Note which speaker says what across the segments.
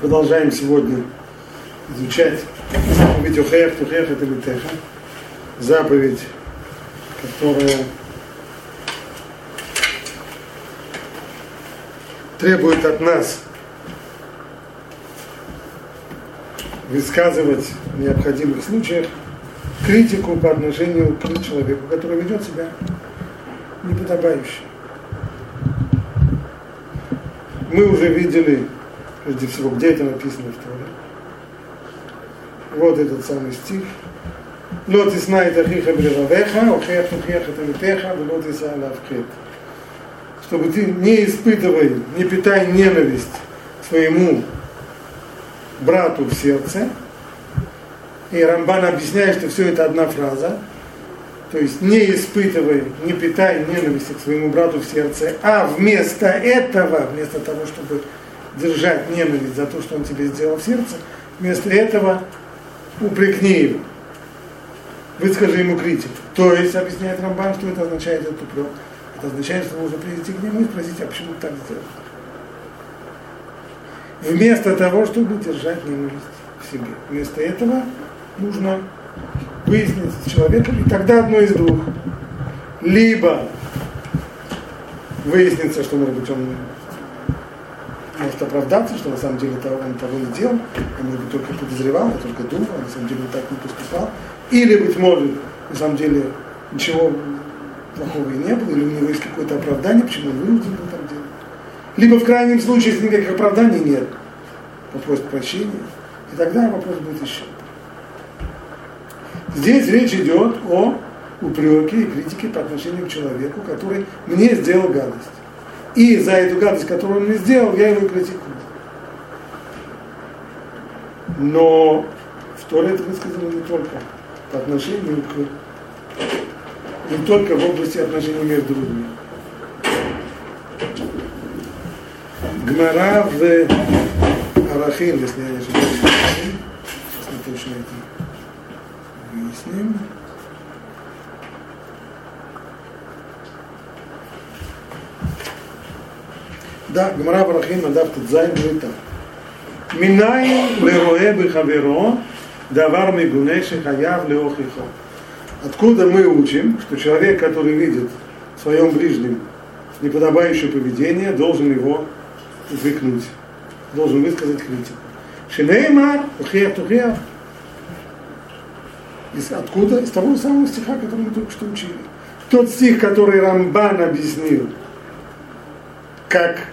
Speaker 1: Продолжаем сегодня изучать заповедь Охех, Тухех это Литеха. Заповедь, которая требует от нас высказывать в необходимых случаях критику по отношению к человеку, который ведет себя неподобающе. Мы уже видели, прежде всего, где это написано в Торе. Вот этот самый стих. לא תשנא את אחיך בלבביך, הוכיח תוכיח את עמיתך ולא תישא עליו חטא. Чтобы ты не испытывай, не питай ненависть своему брату в сердце. И Рамбан объясняет, что все это одна фраза. То есть не испытывай, не питай ненависти к своему брату в сердце, а вместо этого, вместо того, чтобы держать ненависть за то, что он тебе сделал в сердце, вместо этого упрекни его. Выскажи ему критику. То есть, объясняет Рамбан, что это означает этот упрек. Это означает, что нужно прийти к нему и спросить, а почему так сделал? Вместо того, чтобы держать ненависть в себе. Вместо этого нужно выяснить с человеком, и тогда одно из двух. Либо выяснится, что, может быть, он может оправдаться, что на самом деле он того не делал, а может быть только подозревал, а только думал, а на самом деле он так не поступал. Или, быть может, на самом деле ничего плохого и не было, или у него есть какое-то оправдание, почему он вынужден был так делать. Либо в крайнем случае, если никаких оправданий нет, попросит прощения, и тогда вопрос будет еще. Здесь речь идет о упреке и критике по отношению к человеку, который мне сделал гадость. И за эту гадость, которую он мне сделал, я его критикую. Но в Торе это высказано не только по отношению к не только в области отношений между людьми. Гмара в Арахим, если я не ошибаюсь, сейчас точно это выясним. Да, Гмара в Арахин на דף ט״ז говорит так. מניין לרואה בחבירו דבר מגונה שחייב להוכיחו. Откуда мы учим, что человек, который видит в своем ближнем неподобающее поведение, должен его упрекнуть, должен высказать критику. Шинеймар, ухех тухех. Из, откуда? Из того самого стиха, который мы только что учили. Тот стих, который Рамбан объяснил, как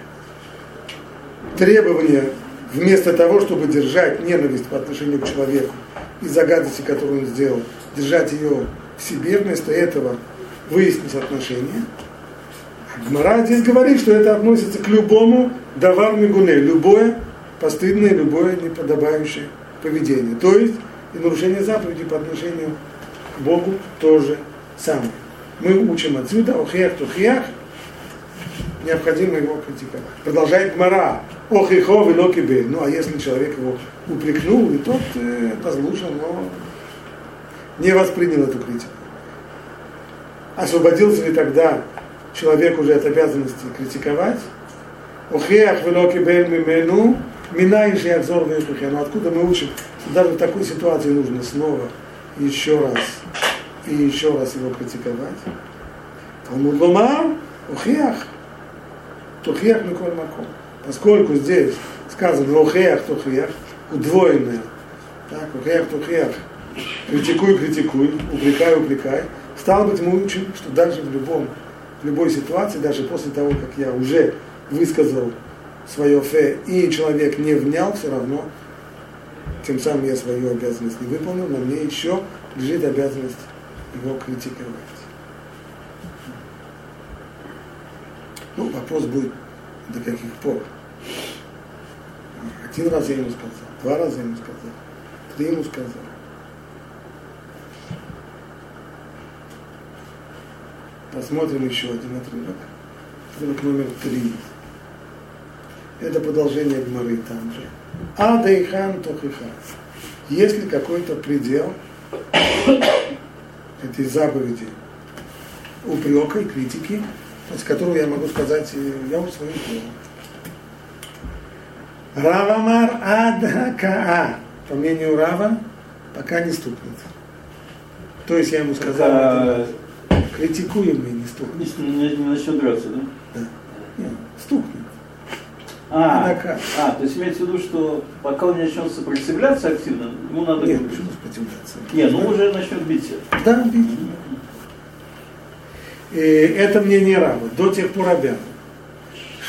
Speaker 1: требование вместо того, чтобы держать ненависть по отношению к человеку из-за гадости, которую он сделал, держать ее в себе, вместо этого выяснить отношения. Гмара здесь говорит, что это относится к любому давар мигуне, любое постыдное, любое неподобающее поведение. То есть и нарушение заповеди по отношению к Богу тоже самое. Мы учим отсюда, охех тухех, необходимо его критиковать. Продолжает Гмара. Ох и хов и локибе. Ну а если человек его упрекнул, и тот э, послушал, но не воспринял эту критику. Освободился ли тогда человек уже от обязанности критиковать? Охеах велокибель мимену, минаешь и обзор Но откуда мы учим, даже в такой ситуации нужно снова еще раз и еще раз его критиковать? Талмуд ломар, охеах, тухех миколь маком? Поскольку здесь сказано «Охеях тухеях», удвоенное, так, «Охеях тухеях», критикуй, критикуй, упрекай, упрекай, стало быть, мы учим, что даже в любом, в любой ситуации, даже после того, как я уже высказал свое фе, и человек не внял, все равно, тем самым я свою обязанность не выполнил, но мне еще лежит обязанность его критиковать. Ну, вопрос будет, до каких пор. Один раз я ему сказал, два раза я ему сказал, три ему сказал. Посмотрим еще один отрывок. Отрывок номер три. Это продолжение Гмары там же. Адайхан тохиха. Есть ли какой-то предел этой заповеди упрека и критики, с которого я могу сказать, я уже своим делом. Равамар Адхакаа. По мнению Рава, пока не стукнет. То есть я ему сказал, пока... критикуемый не стукнет.
Speaker 2: Не, не, не начнет драться, да?
Speaker 1: Да. Нет, стукнет.
Speaker 2: А, а, то есть имеется в виду, что пока он не начнет сопротивляться активно, ему надо...
Speaker 1: Нет, почему сопротивляться?
Speaker 2: Нет, ну уже начнет биться.
Speaker 1: Да, бить. И это мнение Рава, до тех пор обязан.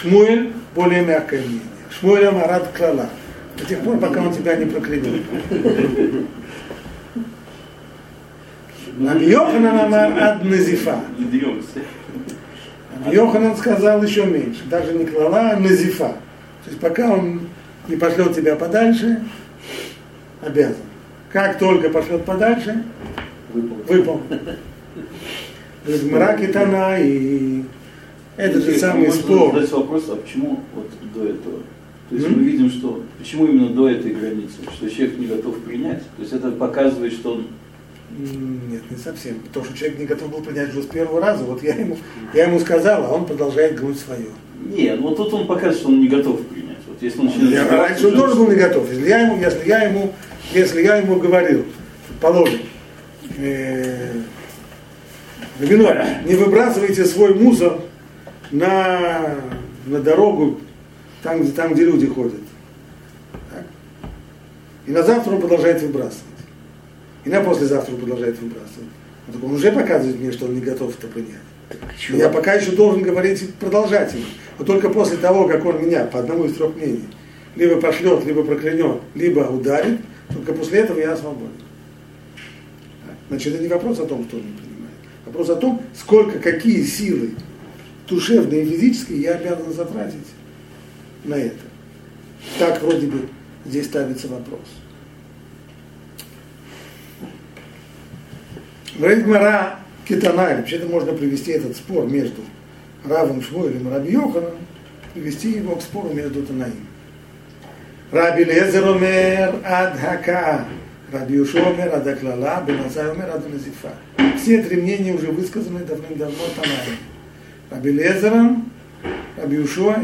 Speaker 1: Шмуэль более мягкое мнение. Шмуэль Амарат Клала. До тех пор, пока он тебя не проклянет. Йоханан Амар Ад Назифа. Йоханан сказал еще меньше. Даже не Клала, а Назифа. То есть пока он не пошлет тебя подальше, обязан. Как только пошлет подальше, выполнен. Есть мрак и это же самый спор.
Speaker 2: задать вопрос, а почему вот до этого? То есть mm-hmm. мы видим, что почему именно до этой границы, что человек не готов принять. То есть это показывает, что он
Speaker 1: нет, не совсем. Потому что человек не готов был принять уже с первого раза. Вот я ему, я ему сказал, а он продолжает гнуть свое.
Speaker 2: Нет, вот тут он показывает, что он не готов принять. Вот если он
Speaker 1: я, раньше он тоже был не готов. Если я ему, если я ему, если я ему говорил, положим, э, вино, не выбрасывайте свой мусор на, на дорогу, там, там, где люди ходят. Так? И на завтра он продолжает выбрасывать. И на послезавтра он продолжает выбрасывать. Он уже показывает мне, что он не готов это принять. Я пока еще должен говорить продолжать ему. Но только после того, как он меня по одному из трех мнений либо пошлет, либо проклянет, либо ударит, только после этого я свободен. Значит, это не вопрос о том, что он не. Вопрос о том, сколько, какие силы душевные и физические я обязан затратить на это. Так вроде бы здесь ставится вопрос. Говорит Мара Китанай, вообще-то можно привести этот спор между Равом Шмуэлем и Раби Йоханом, привести его к спору между Танаим. Раби Лезер омер ад хака, Раби Юшо омер ад аклала, Беназай омер ад назифа. Все три мнения уже высказаны давным-давно Танаим. Раби Лезером, Раби Юшо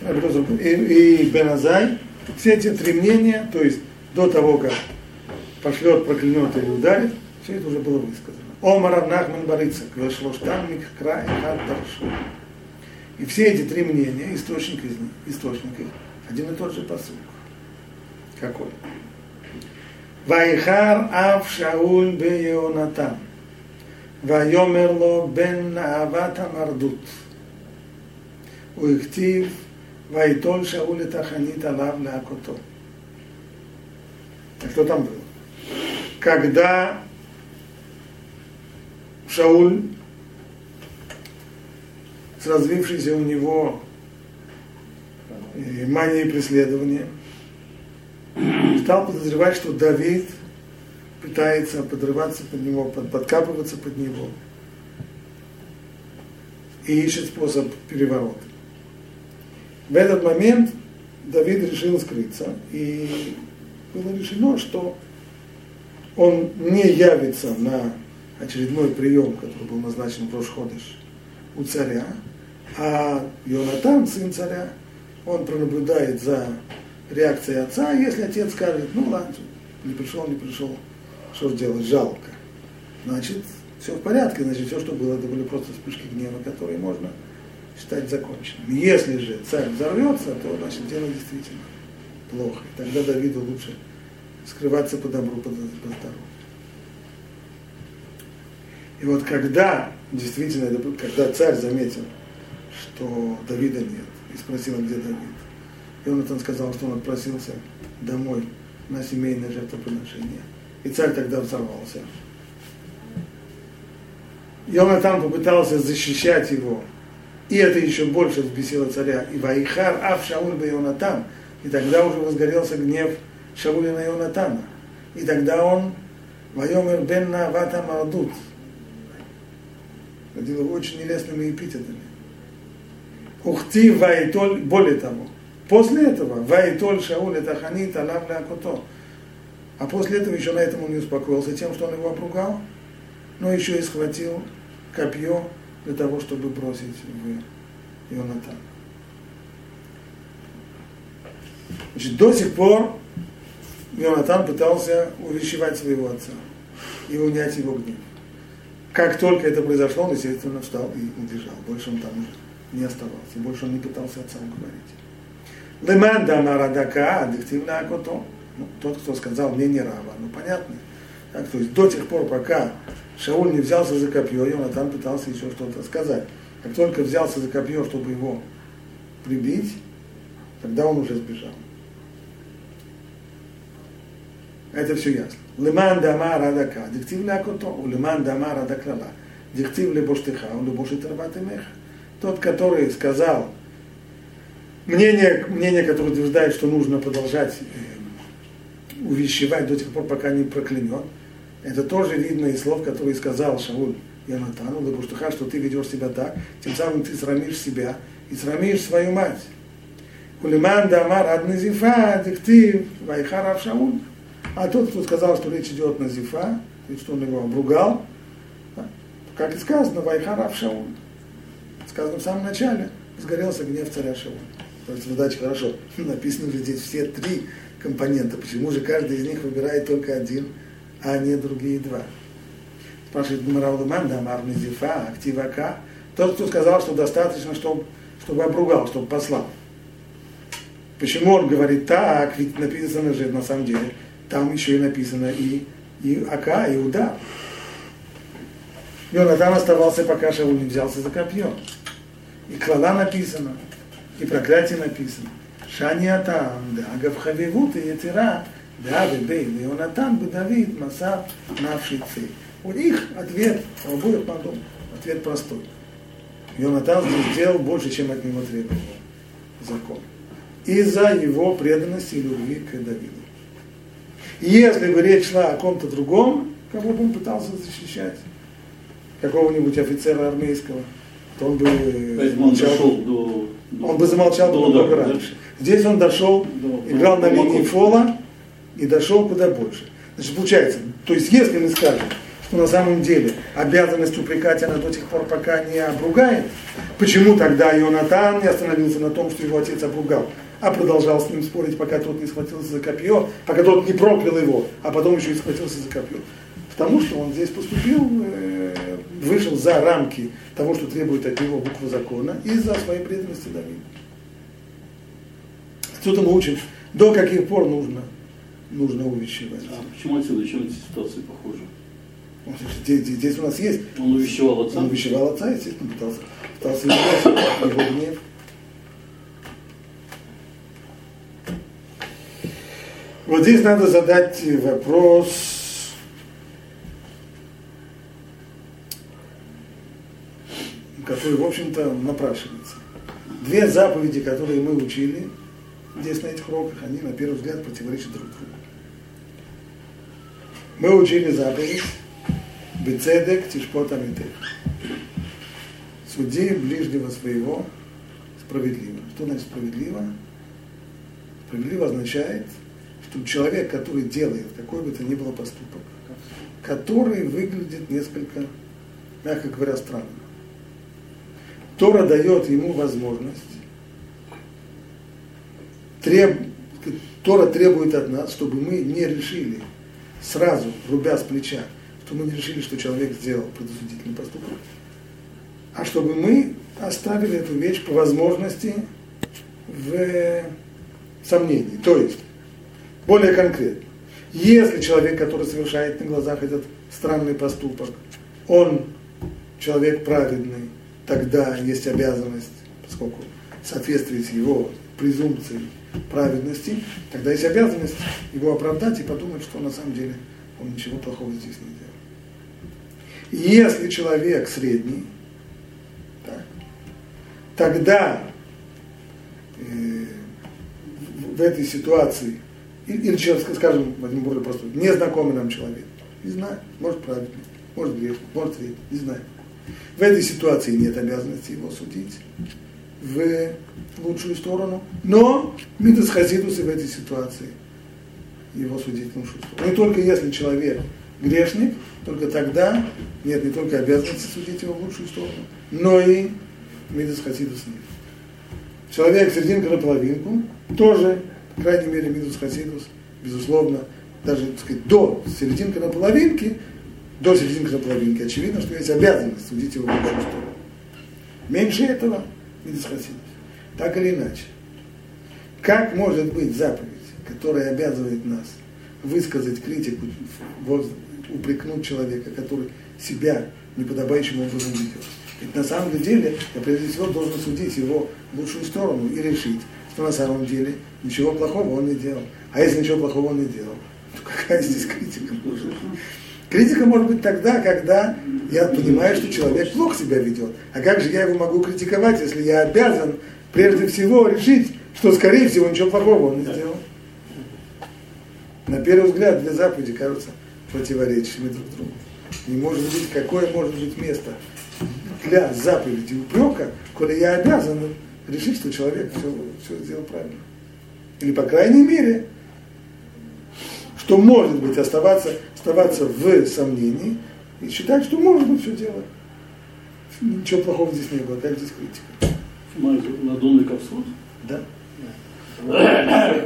Speaker 1: и, и, и Беназай, все эти три мнения, то есть до того, как пошлет, проклянет или ударит, все это уже было высказано. Омар Нахман Барыцак, Вешлоштам Миккра и Даршу. И все эти три мнения, источник из них, источник их, один и тот же посук. Какой? Вайхар Ав Шауль бе Йонатан. ויאמר לו בן אהבת המרדות. הוא הכתיב, ויטול שאול את החנית עליו להכותו. Что там было? Когда Шауль с развившейся у него э, манией преследования стал подозревать, что Давид пытается подрываться под него, подкапываться под него и ищет способ переворота. В этот момент Давид решил скрыться, и было решено, что он не явится на очередной прием, который был назначен в Рошходыш у царя, а Йонатан, сын царя, он пронаблюдает за реакцией отца, если отец скажет, ну ладно, не пришел, не пришел, что же делать, жалко. Значит, все в порядке, значит, все, что было, это были просто вспышки гнева, которые можно считать законченными. Если же царь взорвется, то, значит, дело действительно плохо. И тогда Давиду лучше скрываться по добру, по, по здорову. И вот когда, действительно, когда царь заметил, что Давида нет, и спросил, где Давид, Йонатан сказал, что он отпросился домой на семейное жертвоприношение. И царь тогда взорвался. Йонатан попытался защищать его, и это еще больше взбесило царя. И Ваихар Ав Шауль бы Йонатан. И тогда уже возгорелся гнев Шауля на Йонатана. И тогда он Вайомер Бен Навата Мардут ходила очень нелестными эпитетами. Ухти вайтоль, более того, после этого, вайтоль шауль это ханит алав лякото. А после этого еще на этом он не успокоился тем, что он его обругал, но еще и схватил копье для того, чтобы бросить в Йонатана. Значит, до сих пор Йонатан пытался увещевать своего отца и унять его гнев. Как только это произошло, он, естественно, встал и убежал. Больше он там уже не оставался. Больше он не пытался отца уговорить. Леман дамарадака, диктивна акото. Ну, тот, кто сказал мне не раба. Ну, понятно. Так, то есть до тех пор, пока Шауль не взялся за копье, он там пытался еще что-то сказать. Как только взялся за копье, чтобы его прибить, тогда он уже сбежал. Это все ясно. Леман дама радака, диктив лякото, у леман дама радаклала, диктив лебоштиха, у лебошит меха. Тот, который сказал, мнение, мнение, которое утверждает, что нужно продолжать э, увещевать до тех пор, пока не проклянет, это тоже видно из слов, которые сказал Шауль Янатану, Лебуштаха, что ты ведешь себя так, тем самым ты срамишь себя и срамишь свою мать. Кулиман дамар адназифа, диктив, вайхарав Шауль. А тот, кто сказал, что речь идет на Зифа, есть что он его обругал, как и сказано, Вайхарав Шауль. Сказано в самом начале, сгорелся гнев царя Шауля. То есть задача хорошо. Написано же здесь все три компонента. Почему же каждый из них выбирает только один, а не другие два? Спрашивает Гмараудаман, Дамар Зифа, Активака. Тот, кто сказал, что достаточно, чтобы, чтобы обругал, чтобы послал. Почему он говорит так, ведь написано же на самом деле, там еще и написано и, и Ака, и удар. Йонатан оставался, пока Шауль не взялся за копье. И клала написано, и проклятие написано. Шаниатам, да, Гавхавивут и Етира, да, Бей, Йонатан, Давид, Масав, Навшицы. У них ответ, обоих потом, ответ простой. Йонатан сделал больше, чем от него требовал закон. Из-за его преданности и любви к Давиду. Если бы речь шла о ком-то другом, кого бы он пытался защищать, какого-нибудь офицера армейского, то он бы замолчал, он, до, он бы замолчал до много раньше. Здесь он дошел, до, играл на линии фола и дошел куда больше. Значит, получается, то есть если мы скажем, что на самом деле обязанность упрекать она до тех пор, пока не обругает, почему тогда Ионатан не остановился на том, что его отец обругал? а продолжал с ним спорить, пока тот не схватился за копье, пока тот не проклял его, а потом еще и схватился за копье. Потому что он здесь поступил, э, вышел за рамки того, что требует от него буква закона, из-за своей преданности Давиду. Отсюда мы учим, до каких пор нужно, нужно увещевать.
Speaker 2: А почему отсюда, чем эти ситуации похожи?
Speaker 1: Здесь, здесь у нас есть.
Speaker 2: Он увещевал отца?
Speaker 1: Он увещевал отца, естественно, пытался, пытался его гнев. Вот здесь надо задать вопрос, который, в общем-то, напрашивается. Две заповеди, которые мы учили здесь на этих уроках, они, на первый взгляд, противоречат друг другу. Мы учили заповедь Бецедек Тишпот Амитех. Суди ближнего своего справедливо. Что значит справедливо? Справедливо означает – что человек, который делает какой бы то ни было поступок, который выглядит несколько, мягко говоря, странно. Тора дает ему возможность, треб, Тора требует от нас, чтобы мы не решили сразу, рубя с плеча, что мы не решили, что человек сделал предосудительный поступок, а чтобы мы оставили эту вещь по возможности в сомнении. То есть, более конкретно. Если человек, который совершает на глазах этот странный поступок, он человек праведный, тогда есть обязанность, поскольку соответствует его презумпции праведности, тогда есть обязанность его оправдать и подумать, что на самом деле он ничего плохого здесь не делал. Если человек средний, так, тогда э, в этой ситуации или человек, скажем, возьмем более простой, незнакомый нам человек. Не знаю, может правильно, может грешно, может вредно, не знаю. В этой ситуации нет обязанности его судить в лучшую сторону, но Мидас Хасидусы в этой ситуации его судить в лучшую сторону. Не только если человек грешник, только тогда нет не только обязанности судить его в лучшую сторону, но и Мидас Хасидус нет. Человек серединка на половинку тоже По крайней мере, минус хасидус, безусловно, даже, так сказать, до серединки на половинке, до серединки на половинке, очевидно, что есть обязанность судить его в любую сторону. Меньше этого минус хасидус. Так или иначе. Как может быть заповедь, которая обязывает нас высказать критику, упрекнуть человека, который себя неподобающим образом ведет? Ведь на самом деле я прежде всего должен судить его в лучшую сторону и решить, что на самом деле ничего плохого он не делал. А если ничего плохого он не делал, то какая здесь критика может быть? Критика может быть тогда, когда я понимаю, что человек плохо себя ведет. А как же я его могу критиковать, если я обязан прежде всего решить, что, скорее всего, ничего плохого он не сделал? На первый взгляд, две заповеди кажутся противоречащими друг другу. Не может быть, какое может быть место для заповеди упрека, коли я обязан решить, что человек все, все сделал правильно. Или, по крайней мере, что может быть оставаться, оставаться в сомнении и считать, что может быть все дело. Ничего плохого здесь не было, как здесь критика.
Speaker 2: Надумали как суд?
Speaker 1: Да.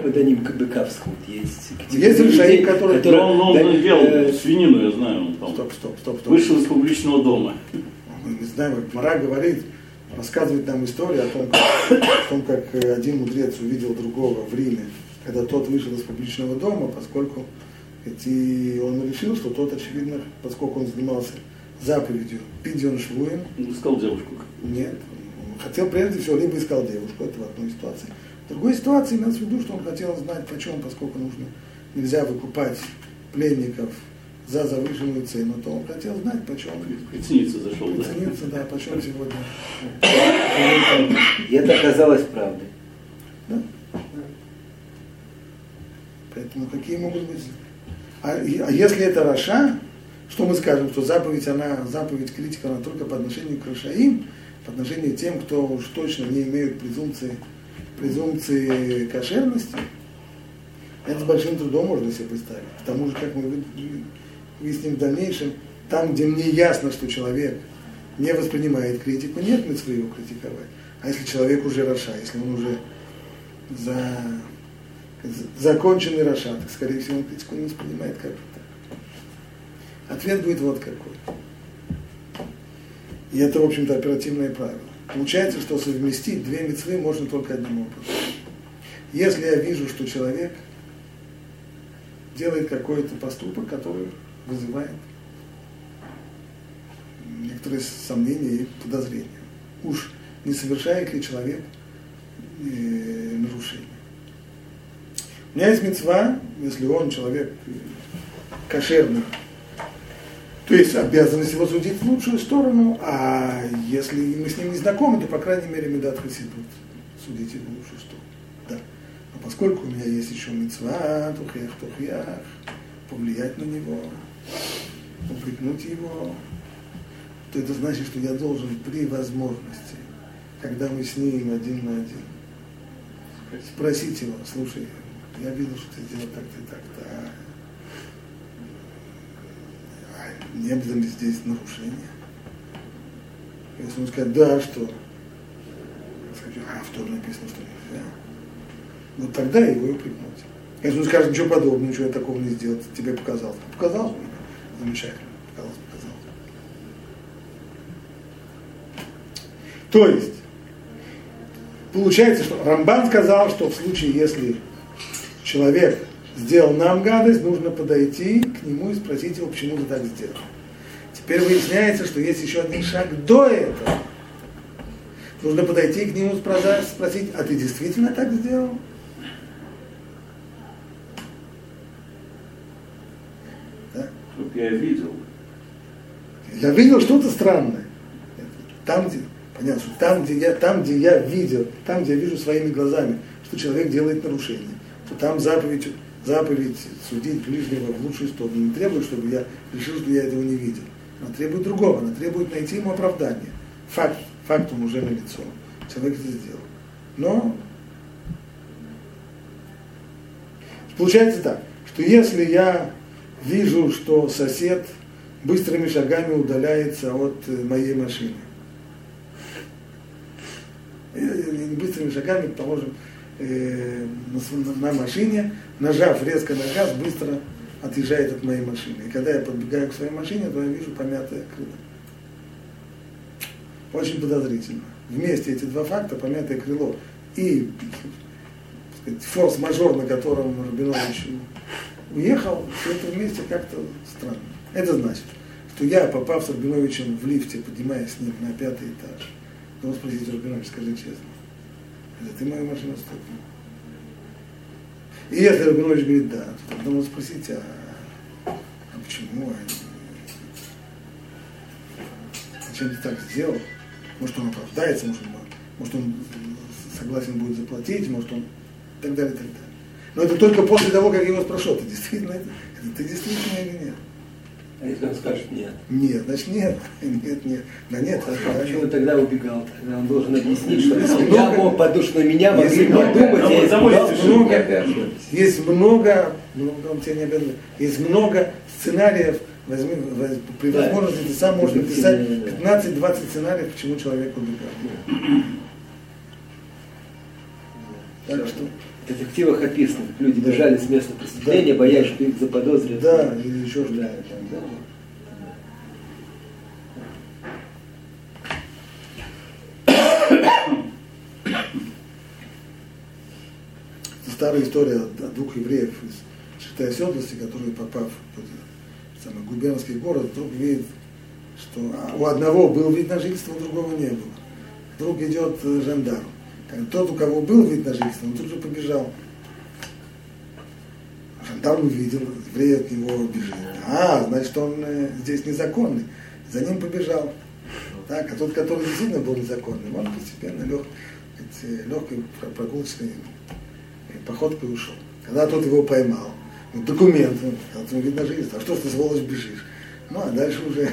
Speaker 3: Выданим Быкавского есть.
Speaker 1: Есть решение, которое...
Speaker 2: который он, он да, сделал э, свинину, я знаю, он там.
Speaker 1: Стоп, стоп, стоп, стоп.
Speaker 2: Вышел из публичного дома.
Speaker 1: Мы не знаем, Мара говорит, рассказывает нам историю о том, как, о том, как один мудрец увидел другого в Риме, когда тот вышел из публичного дома, поскольку эти, он решил, что тот, очевидно, поскольку он занимался заповедью Пидион Швуем.
Speaker 2: Искал девушку.
Speaker 1: Нет. Он хотел прежде всего либо искал девушку, это в одной ситуации. В другой ситуации имелось в виду, что он хотел знать почем, поскольку нужно, нельзя выкупать пленников за завышенную цену, то он хотел знать, почем.
Speaker 2: Прицениться зашел,
Speaker 1: да? Прицениться, да, почем сегодня.
Speaker 3: И это оказалось правдой.
Speaker 1: Да. Поэтому какие могут быть... А, а если это Раша, что мы скажем, что заповедь, она, заповедь критика, она только по отношению к Рашаим, по отношению к тем, кто уж точно не имеют презумпции, презумпции кошерности, это с большим трудом можно себе представить. К тому же, как мы выясним в дальнейшем, там, где мне ясно, что человек не воспринимает критику, нет мы своего критиковать. А если человек уже רשע, если он уже за, законченный רשע, так, скорее всего, он критику не воспринимает как это. Ответ будет вот какой. И это, в общем-то, оперативное правило. Получается, что совместить две мицвы можно только одним образом. Если я вижу, что человек делает какой-то поступок, который вызывает некоторые сомнения и подозрения. Уж не совершает ли человек э, нарушение. У меня есть мецва, если он человек кошерный, то есть обязанность его судить в лучшую сторону, а если мы с ним не знакомы, то, по крайней мере, медат хасидут судить его в лучшую сторону. Да. Но поскольку у меня есть еще мецва, тухех, тухех, повлиять на него, упрекнуть его, то это значит, что я должен при возможности, когда мы с ним один на один, спросить его, слушай, я видел, что ты сделал так-то и так-то, а не было ли здесь нарушение? Если он скажет, да, что? Я скажу, а в Торе написано, что нельзя. Вот тогда его и упрекнуть. Если он скажет, ничего подобного, ничего я такого не сделал, тебе показал. Показал? Замечательно. Показал, показал. То есть, получается, что Рамбан сказал, что в случае, если человек сделал нам гадость, нужно подойти к нему и спросить его, почему ты так сделал. Теперь выясняется, что есть еще один шаг до этого. Нужно подойти к нему и спросить, а ты действительно так сделал?
Speaker 2: Да? Я видел.
Speaker 1: Я видел что-то странное. Там, где, понятно, что там, где я, там, где я видел, там, где я вижу своими глазами, что человек делает нарушение, там заповедь заповедь судить ближнего в лучшую сторону не требует, чтобы я решил, что я этого не видел. Она требует другого, она требует найти ему оправдание. Факт, факт он уже на лицо. Человек это сделал. Но получается так, что если я вижу, что сосед быстрыми шагами удаляется от э, моей машины, быстрыми шагами, положим, э, на, машине, нажав резко на газ, быстро отъезжает от моей машины. И когда я подбегаю к своей машине, то я вижу помятое крыло. Очень подозрительно. Вместе эти два факта, помятое крыло и форс-мажор, на котором Рабинович уехал, все это вместе как-то странно. Это значит, что я, попав с Рабиновичем в лифте, поднимаясь с ним на пятый этаж, должен спросить Рабинович, скажи честно, ты мою машину стукнул? И если Рабинович говорит да, то тогда можно спросить, а, а почему? Зачем ты так сделал? Может он оправдается, может он, может он согласен будет заплатить, может он так далее, так далее. Но это только после того, как я его спрошу, ты действительно это, это ты действительно или нет?
Speaker 3: А если он скажет нет?
Speaker 1: Нет, значит нет. Нет, нет. Да нет.
Speaker 3: А почему он тогда убегал? Тогда он должен объяснить, что я мог подумать, что на меня могли подумать, я
Speaker 1: есть много, есть много, много, он тебя не обязан, есть много сценариев, возьми, при возможности ты сам можешь написать 15-20 сценариев, почему человек убегал.
Speaker 3: Так что детективах описано, как люди да. бежали с места преступления, да. боясь, что их заподозрят.
Speaker 1: Да, или еще что-то. Да, да. старая история о двух евреев из черты оседлости, которые, попав в самый губернский город, вдруг видит, что у одного был вид на жительство, у другого не было. Вдруг идет э, жандарм. Тот, у кого был вид на жительство, он тут же побежал. Жандарм увидел, еврей от него бежит. А, значит, он э, здесь незаконный. За ним побежал. Так, а тот, который действительно был незаконным, он постепенно лег, легкой прогулочной походкой ушел. Когда тот его поймал, ну, документы, когда ты видно жизнь, а что ж ты, сволочь, бежишь? Ну, а дальше уже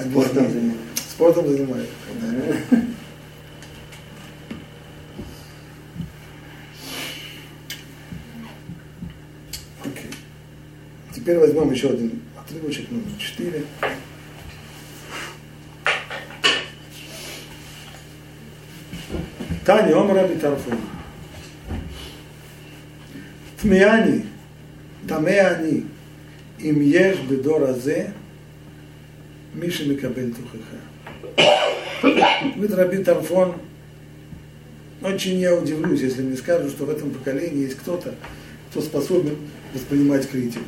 Speaker 1: спортом, спортом занимается. Теперь возьмем еще один отрывочек, ну, номер 4. Таня Омара Битарфун. Тмеяни, тамеяни, им ешь бедора зе, Миша Микабель Тухаха. Говорит Раби Тарфон, очень я удивлюсь, если мне скажут, что в этом поколении есть кто-то, кто способен воспринимать критику.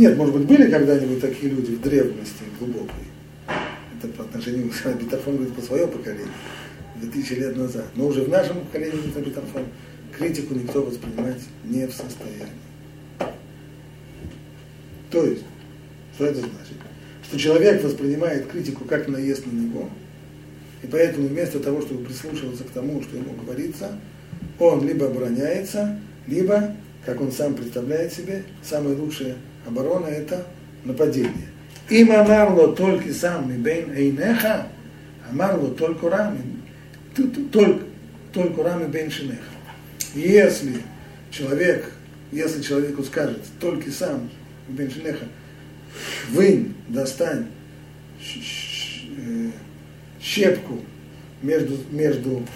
Speaker 1: Нет, может быть, были когда-нибудь такие люди в древности глубокой. Это по отношению к Раби Тарфон говорит по своему поколению, 2000 лет назад. Но уже в нашем поколении Раби Тарфон критику никто воспринимать не в состоянии. То есть, что это значит? Что человек воспринимает критику как наезд на него, и поэтому вместо того, чтобы прислушиваться к тому, что ему говорится, он либо обороняется, либо, как он сам представляет себе, самая лучшая оборона – это нападение. Им амарло только сам бейн эйнеха, амарло только рами, только, только рами бейн шинеха. Если человек, если человеку скажет, только сам, Беншинеха, вынь, достань э, щепку между, между,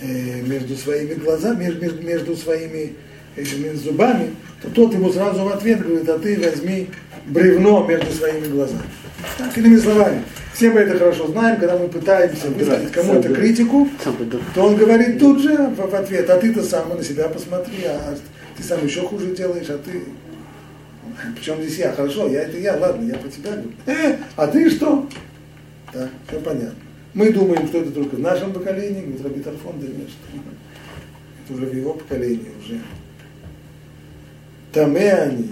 Speaker 1: э, между своими глазами, между, между своими этими зубами, то тот ему сразу в ответ говорит, а ты возьми бревно между своими глазами. Так, иными словами, все мы это хорошо знаем, когда мы пытаемся высказать кому-то критику, то он говорит тут же в ответ, а ты-то сам на себя посмотри, а ты сам еще хуже делаешь, а ты... Причем здесь я, хорошо, я это я, ладно, я по тебя говорю. Э, а ты что? Да, все понятно. Мы думаем, что это только в нашем поколении, говорит Раби Тарфон, да нет, это уже в его поколении уже. Там они.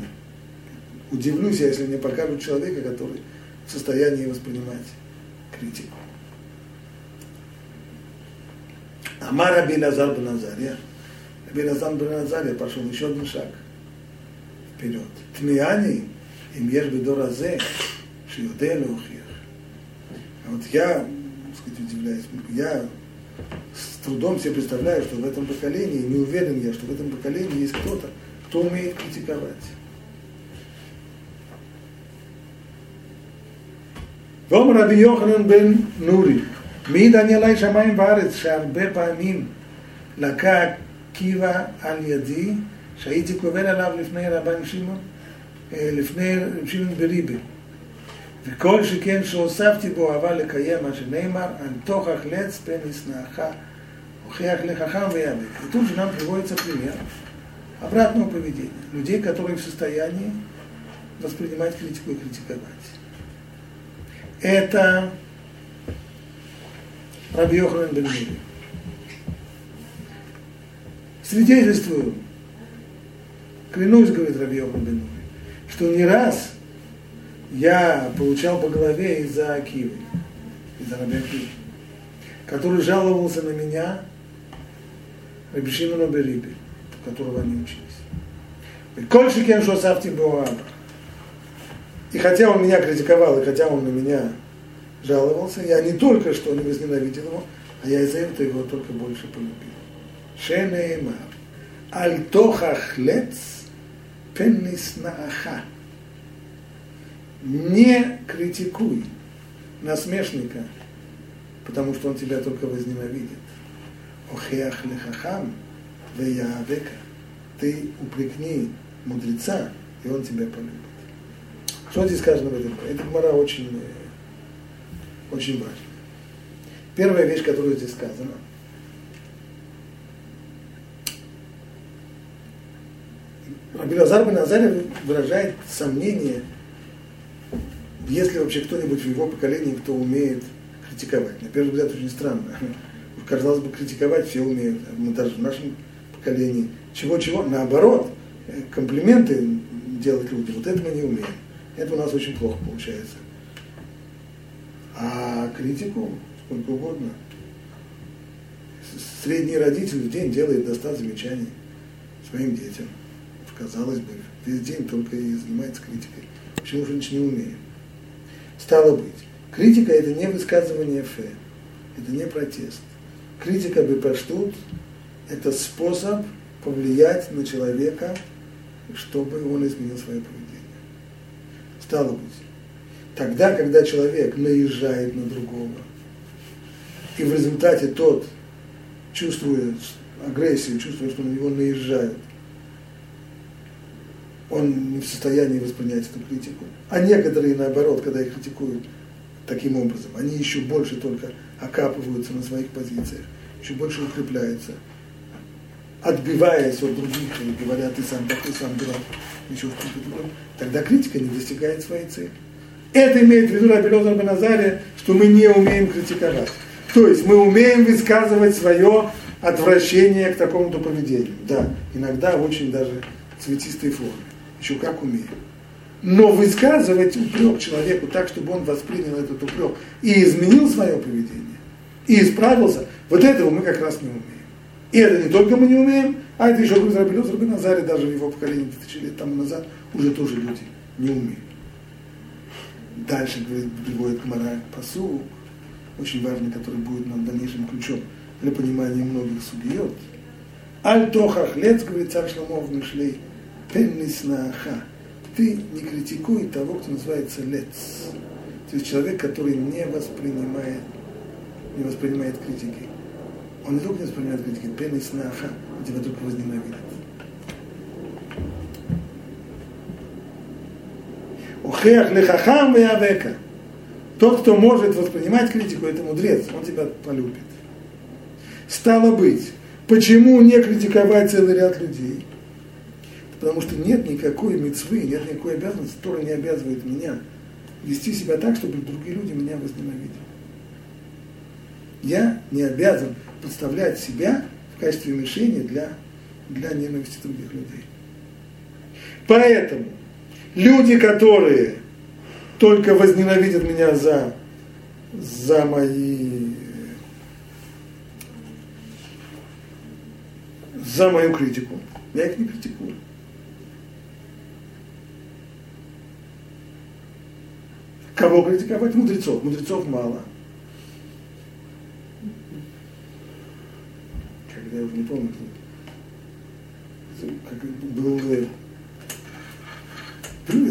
Speaker 1: Удивлюсь, если мне покажут человека, который в состоянии воспринимать критику. Амар Раби Назар Беназария. Раби пошел еще один шаг вперед. Тмиани, им ешь бедор азе, шиоте леухих. А вот я, так сказать, удивляюсь, я с трудом себе представляю, что в этом поколении, не уверен я, что в этом поколении есть кто-то, Tumi ותפארת. ואומר רבי יוחנן בן נורי, מעיד אני עלי варец, וארץ, שהרבה פעמים לקה עקיבא על ידי, שהייתי קובל עליו לפני רבן שמעון, אה, לפני שמעון בריבה. וכל שכן שהוספתי בו אהבה לקיים מה שנאמר, אנתוך החלץ פן ישנאך, הוכיח לחכם ויאבק. כתוב שגם פריבו יצא פנימיה. Обратного поведения. Людей, которые в состоянии воспринимать критику и критиковать. Это Раби Йоханан Свидетельствую, клянусь, говорит Раби Йоханан бен что не раз я получал по голове из-за Акивы, из-за Раби который жаловался на меня Раби Шимону которого они учились. Кольши кем шосавти Боаба. И хотя он меня критиковал, и хотя он на меня жаловался, я не только что не возненавидел его, а я из-за этого его только больше полюбил. Шенеймар. Аль тохахлец пеннис нааха. Не критикуй насмешника, потому что он тебя только возненавидит. Охеах лехахам веяавека. Ты упрекни мудреца, и он тебя полюбит. Что здесь сказано в этом? Эта гмара очень, э, очень важна. Первая вещь, которая здесь сказана, Рабилазар бен Азарев выражает сомнение, если вообще кто-нибудь в его поколении, кто умеет критиковать. На первый взгляд очень странно. Казалось бы, критиковать все умеют. Мы даже в нашем поколении. Чего-чего? Наоборот, э, комплименты делать людям. Вот это мы не умеем. Это у нас очень плохо получается. А критику сколько угодно. Средний родитель в день делает до 100 замечаний своим детям. Казалось бы, весь день только и занимается критикой. Почему же ничего не умеем? Стало быть, критика это не высказывание фе, это не протест. Критика бы бепаштут – это способ повлиять на человека, чтобы он изменил свое поведение. Стало быть, тогда, когда человек наезжает на другого, и в результате тот чувствует агрессию, чувствует, что на него наезжают, он не в состоянии воспринять эту критику. А некоторые, наоборот, когда их критикуют таким образом, они еще больше только окапываются на своих позициях, еще больше укрепляются, отбиваясь от других, и говорят, ты сам такой, сам дурак, еще что-то другое, тогда критика не достигает своей цели. Это имеет в виду Рабелозар Баназария, что мы не умеем критиковать. То есть мы умеем высказывать свое отвращение к такому-то поведению. Да, иногда очень даже цветистой форме. Еще как умеем. Но высказывать упрек человеку так, чтобы он воспринял этот упрек и изменил свое поведение, и исправился, вот этого мы как раз не умеем. И это не только мы не умеем, а это еще Рабин Рабин Назаре, даже в его поколении тысячи лет тому назад, уже тоже люди не умеют. Дальше приводит Гмара посу, очень важный, который будет нам дальнейшим ключом для понимания многих судьет. Аль тохах лец, говорит царь Шломов Мишлей, пеннис нааха. Ты не критикуй того, кто называется лец. То есть человек, который не воспринимает, не воспринимает критики. Он только не воспринимает критики, пеннис нааха, он тебя только возненавидит. Ухех лехахам века. Тот, кто может воспринимать критику, это мудрец, он тебя полюбит. Стало быть, почему не критиковать целый ряд людей? Потому что нет никакой мецвы, нет никакой обязанности, которая не обязывает меня вести себя так, чтобы другие люди меня возненавидели. Я не обязан подставлять себя в качестве мишени для, для ненависти других людей. Поэтому люди, которые только возненавидят меня за, за мои за мою критику, я их не критикую. Кого критиковать? Мудрецов. Мудрецов мало. Когда я уже не помню, как был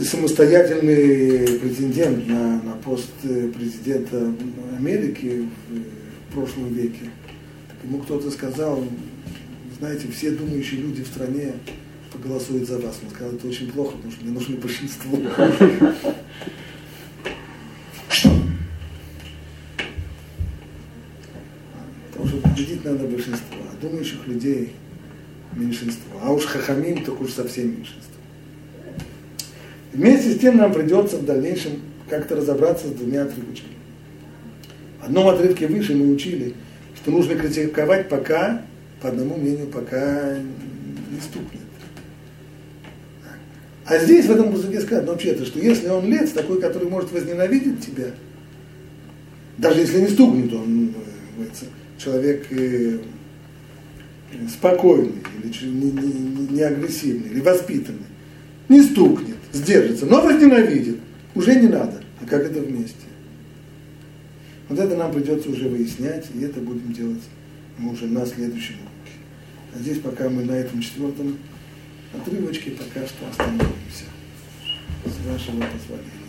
Speaker 1: самостоятельный претендент на, на пост президента Америки в прошлом веке. Так ему кто-то сказал, знаете, все думающие люди в стране проголосуют за вас. Он сказал, это очень плохо, потому что мне нужно большинство. Потому что победить надо большинство, а думающих людей меньшинство. А уж хахамим, так уж совсем меньшинство. Вместе с тем нам придется в дальнейшем как-то разобраться с двумя отрывочками. В одном отрывке выше мы учили, что нужно критиковать пока, по одному мнению, пока не стукнет. А здесь, в этом музыке сказано вообще-то, что если он лец, такой, который может возненавидеть тебя, даже если не стукнет, он э, человек э, спокойный, или не, не, не агрессивный, или воспитанный, не стукнет, сдержится, но возненавидит, уже не надо. А как это вместе? Вот это нам придется уже выяснять, и это будем делать мы уже на следующем уроке. А здесь пока мы на этом четвертом отрывочке пока что остановимся. С вашего позволения.